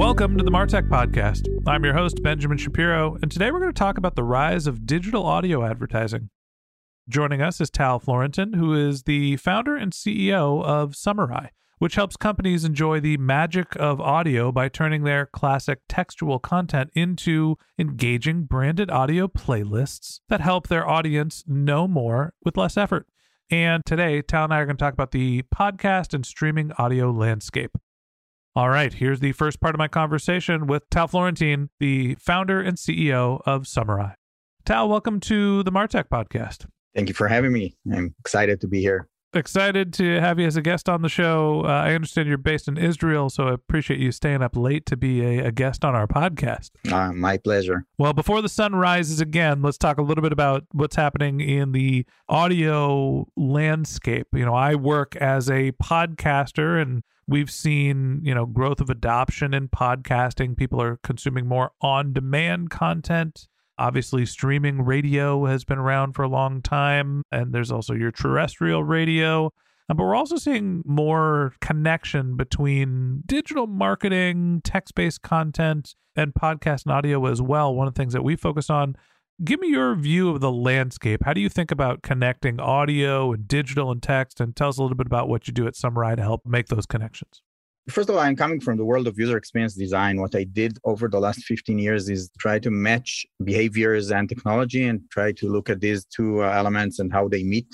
Welcome to the Martech Podcast. I'm your host, Benjamin Shapiro, and today we're going to talk about the rise of digital audio advertising. Joining us is Tal Florentin, who is the founder and CEO of Summurai, which helps companies enjoy the magic of audio by turning their classic textual content into engaging branded audio playlists that help their audience know more with less effort. And today, Tal and I are going to talk about the podcast and streaming audio landscape. All right, here's the first part of my conversation with Tal Florentin, the founder and CEO of Summurai. Tal, welcome to the Martech podcast. Thank you for having me. I'm excited to be here. Excited to have you as a guest on the show. Uh, I understand you're based in Israel, so I appreciate you staying up late to be a, a guest on our podcast. Uh, my pleasure. Well, before the sun rises again, let's talk a little bit about what's happening in the audio landscape. You know, I work as a podcaster and we've seen, you know, growth of adoption in podcasting. People are consuming more on-demand content. Obviously, streaming radio has been around for a long time, and there's also your terrestrial radio. Uh, but we're also seeing more connection between digital marketing, text based content, and podcast and audio as well. One of the things that we focus on. Give me your view of the landscape. How do you think about connecting audio and digital and text? And tell us a little bit about what you do at Summurai to help make those connections. First of all, I'm coming from the world of user experience design. What I did over the last 15 years is try to match behaviors and technology and try to look at these two uh, elements and how they meet.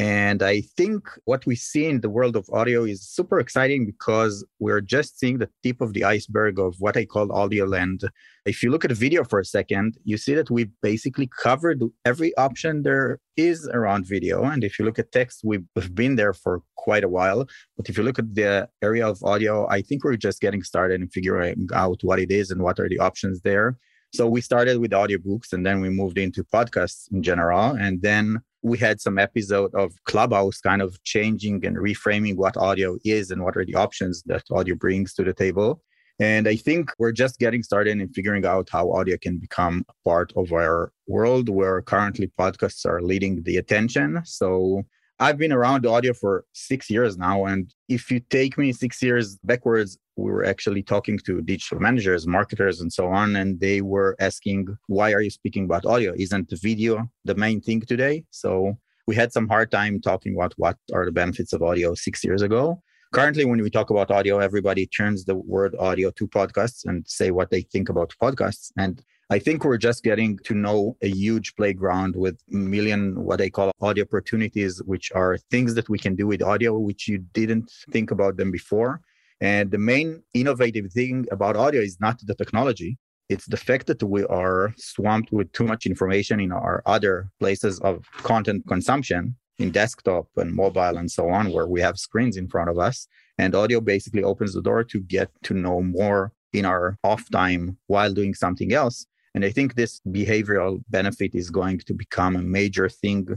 And I think what we see in the world of audio is super exciting because we're just seeing the tip of the iceberg of what I call audio land. If you look at a video for a second, you see that we basically covered every option there is around video. And if you look at text, we've been there for quite a while. But if you look at the area of audio, I think we're just getting started and figuring out what it is and what are the options there. So we started with audiobooks and then we moved into podcasts in general. And then we had some episode of Clubhouse kind of changing and reframing what audio is and what are the options that audio brings to the table. And I think we're just getting started in figuring out how audio can become a part of our world where currently podcasts are leading the attention. So I've been around audio for six years now. And if you take me six years backwards, we were actually talking to digital managers, marketers, and so on. And they were asking, why are you speaking about audio? Isn't video the main thing today? So we had some hard time talking about what are the benefits of audio six years ago. Currently, when we talk about audio, everybody turns the word audio to podcasts and say what they think about podcasts. And I think we're just getting to know a huge playground with million what I call audio opportunities, which are things that we can do with audio, which you didn't think about them before. And the main innovative thing about audio is not the technology. It's the fact that we are swamped with too much information in our other places of content consumption in desktop and mobile and so on, where we have screens in front of us. And audio basically opens the door to get to know more in our off time while doing something else. And I think this behavioral benefit is going to become a major thing.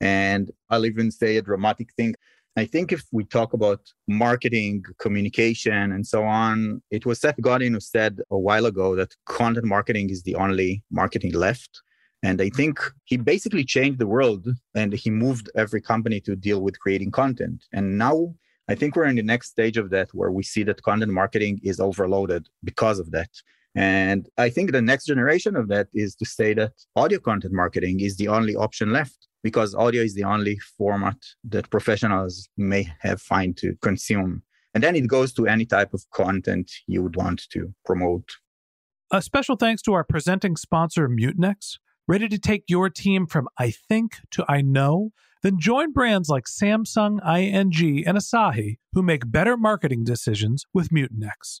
And I'll even say a dramatic thing. I think if we talk about marketing, communication, and so on, it was Seth Godin who said a while ago that content marketing is the only marketing left. And I think he basically changed the world and he moved every company to deal with creating content. And now I think we're in the next stage of that where we see that content marketing is overloaded because of that. And I think the next generation of that is to say that audio content marketing is the only option left because audio is the only format that professionals may have find to consume. And then it goes to any type of content you would want to promote. A special thanks to our presenting sponsor, Mutinex. Ready to take your team from I think to I know? Then join brands like Samsung, ING, and Asahi who make better marketing decisions with Mutinex.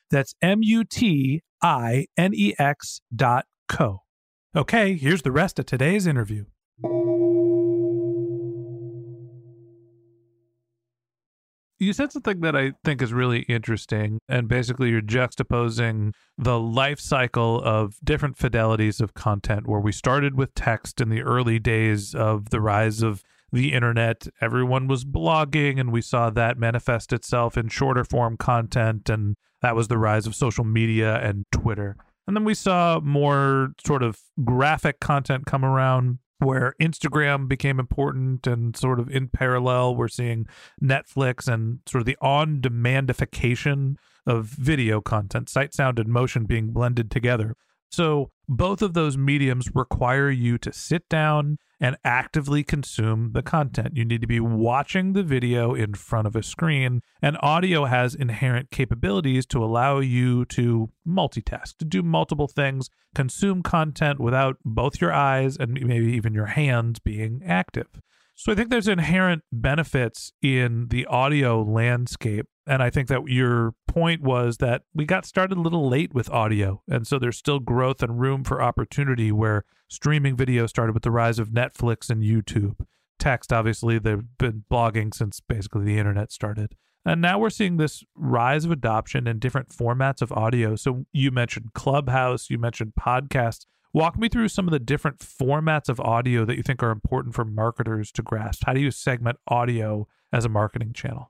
That's M U T I N E X dot co. Okay, here's the rest of today's interview. You said something that I think is really interesting, and basically you're juxtaposing the life cycle of different fidelities of content, where we started with text in the early days of the rise of the internet. Everyone was blogging, and we saw that manifest itself in shorter form content, and that was the rise of social media and Twitter. And then we saw more sort of graphic content come around where Instagram became important and sort of in parallel, we're seeing Netflix and sort of the on demandification of video content, sight, sound, and motion being blended together. So both of those mediums require you to sit down and actively consume the content. You need to be watching the video in front of a screen, and audio has inherent capabilities to allow you to multitask, to do multiple things, consume content without both your eyes and maybe even your hands being active. So I think there's inherent benefits in the audio landscape. And I think that your point was that we got started a little late with audio. And so there's still growth and room for opportunity where streaming video started with the rise of Netflix and YouTube. Text, obviously, they've been blogging since basically the internet started. And now we're seeing this rise of adoption in different formats of audio. So you mentioned Clubhouse, you mentioned podcasts. Walk me through some of the different formats of audio that you think are important for marketers to grasp. How do you segment audio as a marketing channel?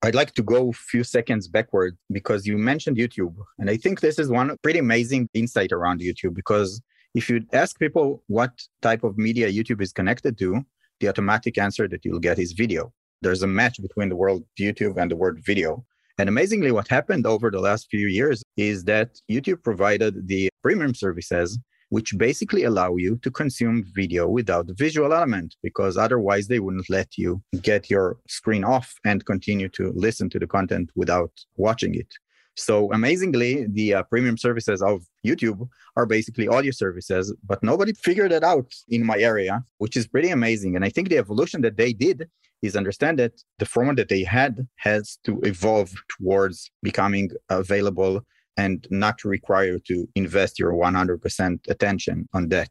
I'd like to go a few seconds backward because you mentioned YouTube. And I think this is one pretty amazing insight around YouTube because if you ask people what type of media YouTube is connected to, the automatic answer that you'll get is video. There's a match between the word YouTube and the word video. And amazingly, what happened over the last few years is that YouTube provided the premium services which basically allow you to consume video without the visual element because otherwise they wouldn't let you get your screen off and continue to listen to the content without watching it. So amazingly, the uh, premium services of YouTube are basically audio services, but nobody figured it out in my area, which is pretty amazing. And I think the evolution that they did is understand that the format that they had has to evolve towards becoming available and not require to invest your 100% attention on that.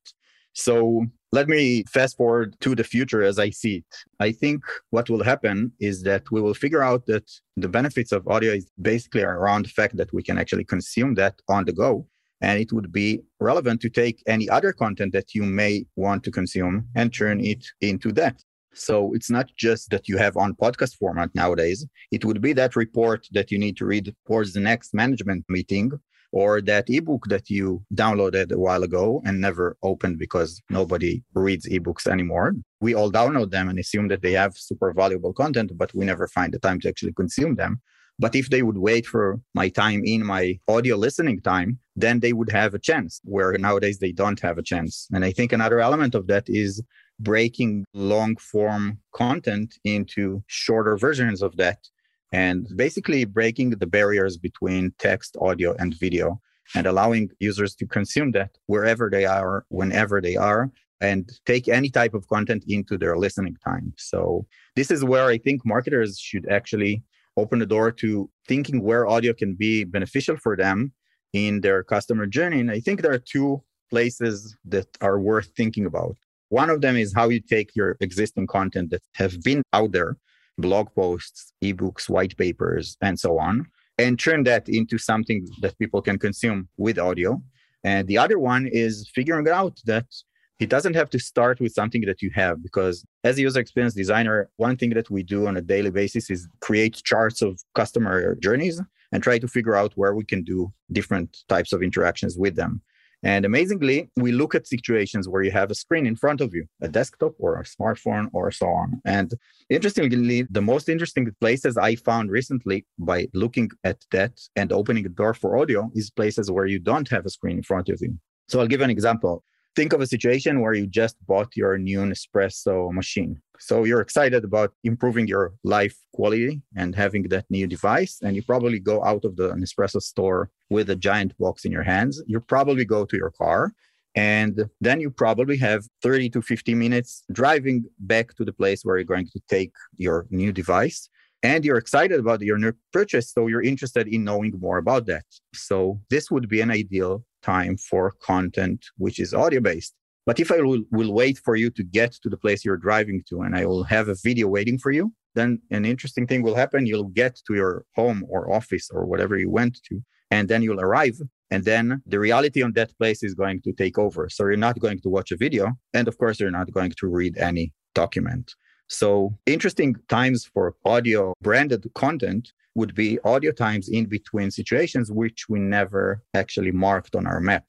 So let me fast forward to the future as I see it. I think what will happen is that we will figure out that the benefits of audio is basically around the fact that we can actually consume that on the go. And it would be relevant to take any other content that you may want to consume and turn it into that. So it's not just that you have on podcast format nowadays. It would be that report that you need to read towards the next management meeting or that ebook that you downloaded a while ago and never opened because nobody reads ebooks anymore. We all download them and assume that they have super valuable content, but we never find the time to actually consume them. But if they would wait for my time in my audio listening time, then they would have a chance where nowadays they don't have a chance. And I think another element of that is breaking long form content into shorter versions of that and basically breaking the barriers between text, audio, and video and allowing users to consume that wherever they are, whenever they are, and take any type of content into their listening time. So, this is where I think marketers should actually open the door to thinking where audio can be beneficial for them in their customer journey. And I think there are two places that are worth thinking about. One of them is how you take your existing content that have been out there, blog posts, ebooks, white papers, and so on, and turn that into something that people can consume with audio. And the other one is figuring out that it doesn't have to start with something that you have because as a user experience designer one thing that we do on a daily basis is create charts of customer journeys and try to figure out where we can do different types of interactions with them and amazingly we look at situations where you have a screen in front of you a desktop or a smartphone or so on. And interestingly the most interesting places i found recently by looking at that and opening the door for audio is places where you don't have a screen in front of you. So i'll give an example think of a situation where you just bought your new Nespresso machine. So you're excited about improving your life quality and having that new device. And you probably go out of the Nespresso store with a giant box in your hands. You probably go to your car and then you probably have 30 to 50 minutes driving back to the place where you're going to take your new device and you're excited about your new purchase so you're interested in knowing more about that so this would be an ideal time for content which is audio based but if i will, will wait for you to get to the place you're driving to and i will have a video waiting for you then an interesting thing will happen. You'll get to your home or office or whatever you went to and then you'll arrive and then the reality on that place is going to take over. So you're not going to watch a video and of course you're not going to read any document. So, interesting times for audio branded content would be audio times in between situations, which we never actually marked on our map.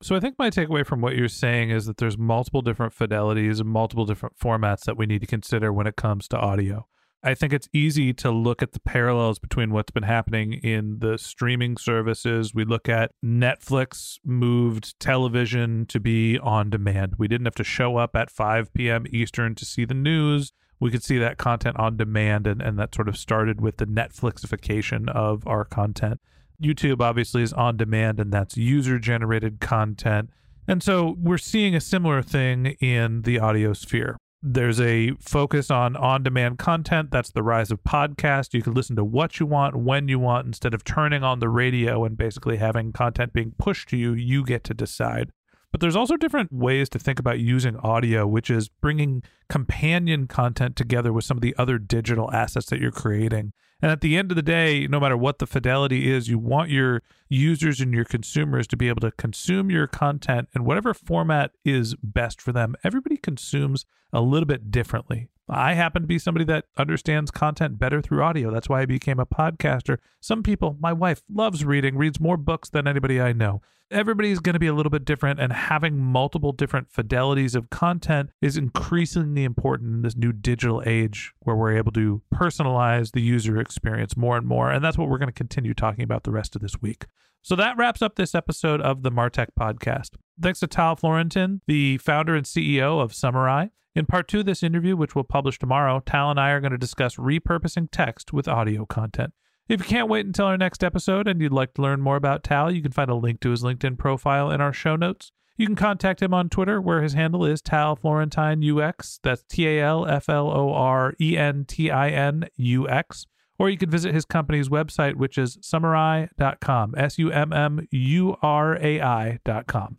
So I think my takeaway from what you're saying is that there's multiple different fidelities and multiple different formats that we need to consider when it comes to audio. I think it's easy to look at the parallels between what's been happening in the streaming services. We look at Netflix moved television to be on demand. We didn't have to show up at 5 p.m. Eastern to see the news. We could see that content on demand, and, and that sort of started with the Netflixification of our content. YouTube obviously is on demand, and that's user generated content. And so we're seeing a similar thing in the audio sphere there's a focus on on demand content. That's the rise of podcast. You can listen to what you want, when you want, instead of turning on the radio and basically having content being pushed to you. You get to decide. But there's also different ways to think about using audio, which is bringing companion content together with some of the other digital assets that you're creating. And at the end of the day, no matter what the fidelity is, you want your users and your consumers to be able to consume your content in whatever format is best for them. Everybody consumes a little bit differently. I happen to be somebody that understands content better through audio. That's why I became a podcaster. Some people, my wife loves reading, reads more books than anybody I know. Everybody's going to be a little bit different, and having multiple different fidelities of content is increasingly important in this new digital age where we're able to personalize the user experience more and more. And that's what we're going to continue talking about the rest of this week. So that wraps up this episode of the Martech podcast. Thanks to Tal Florentin, the founder and CEO of Summurai. In part two of this interview, which we'll publish tomorrow, Tal and I are going to discuss repurposing text with audio content. If you can't wait until our next episode and you'd like to learn more about Tal, you can find a link to his LinkedIn profile in our show notes. You can contact him on Twitter, where his handle is Tal Florentin UX. That's T A L F L O R E N T I N U X. Or you can visit his company's website, which is summurai.com, S U M M U R A I.com.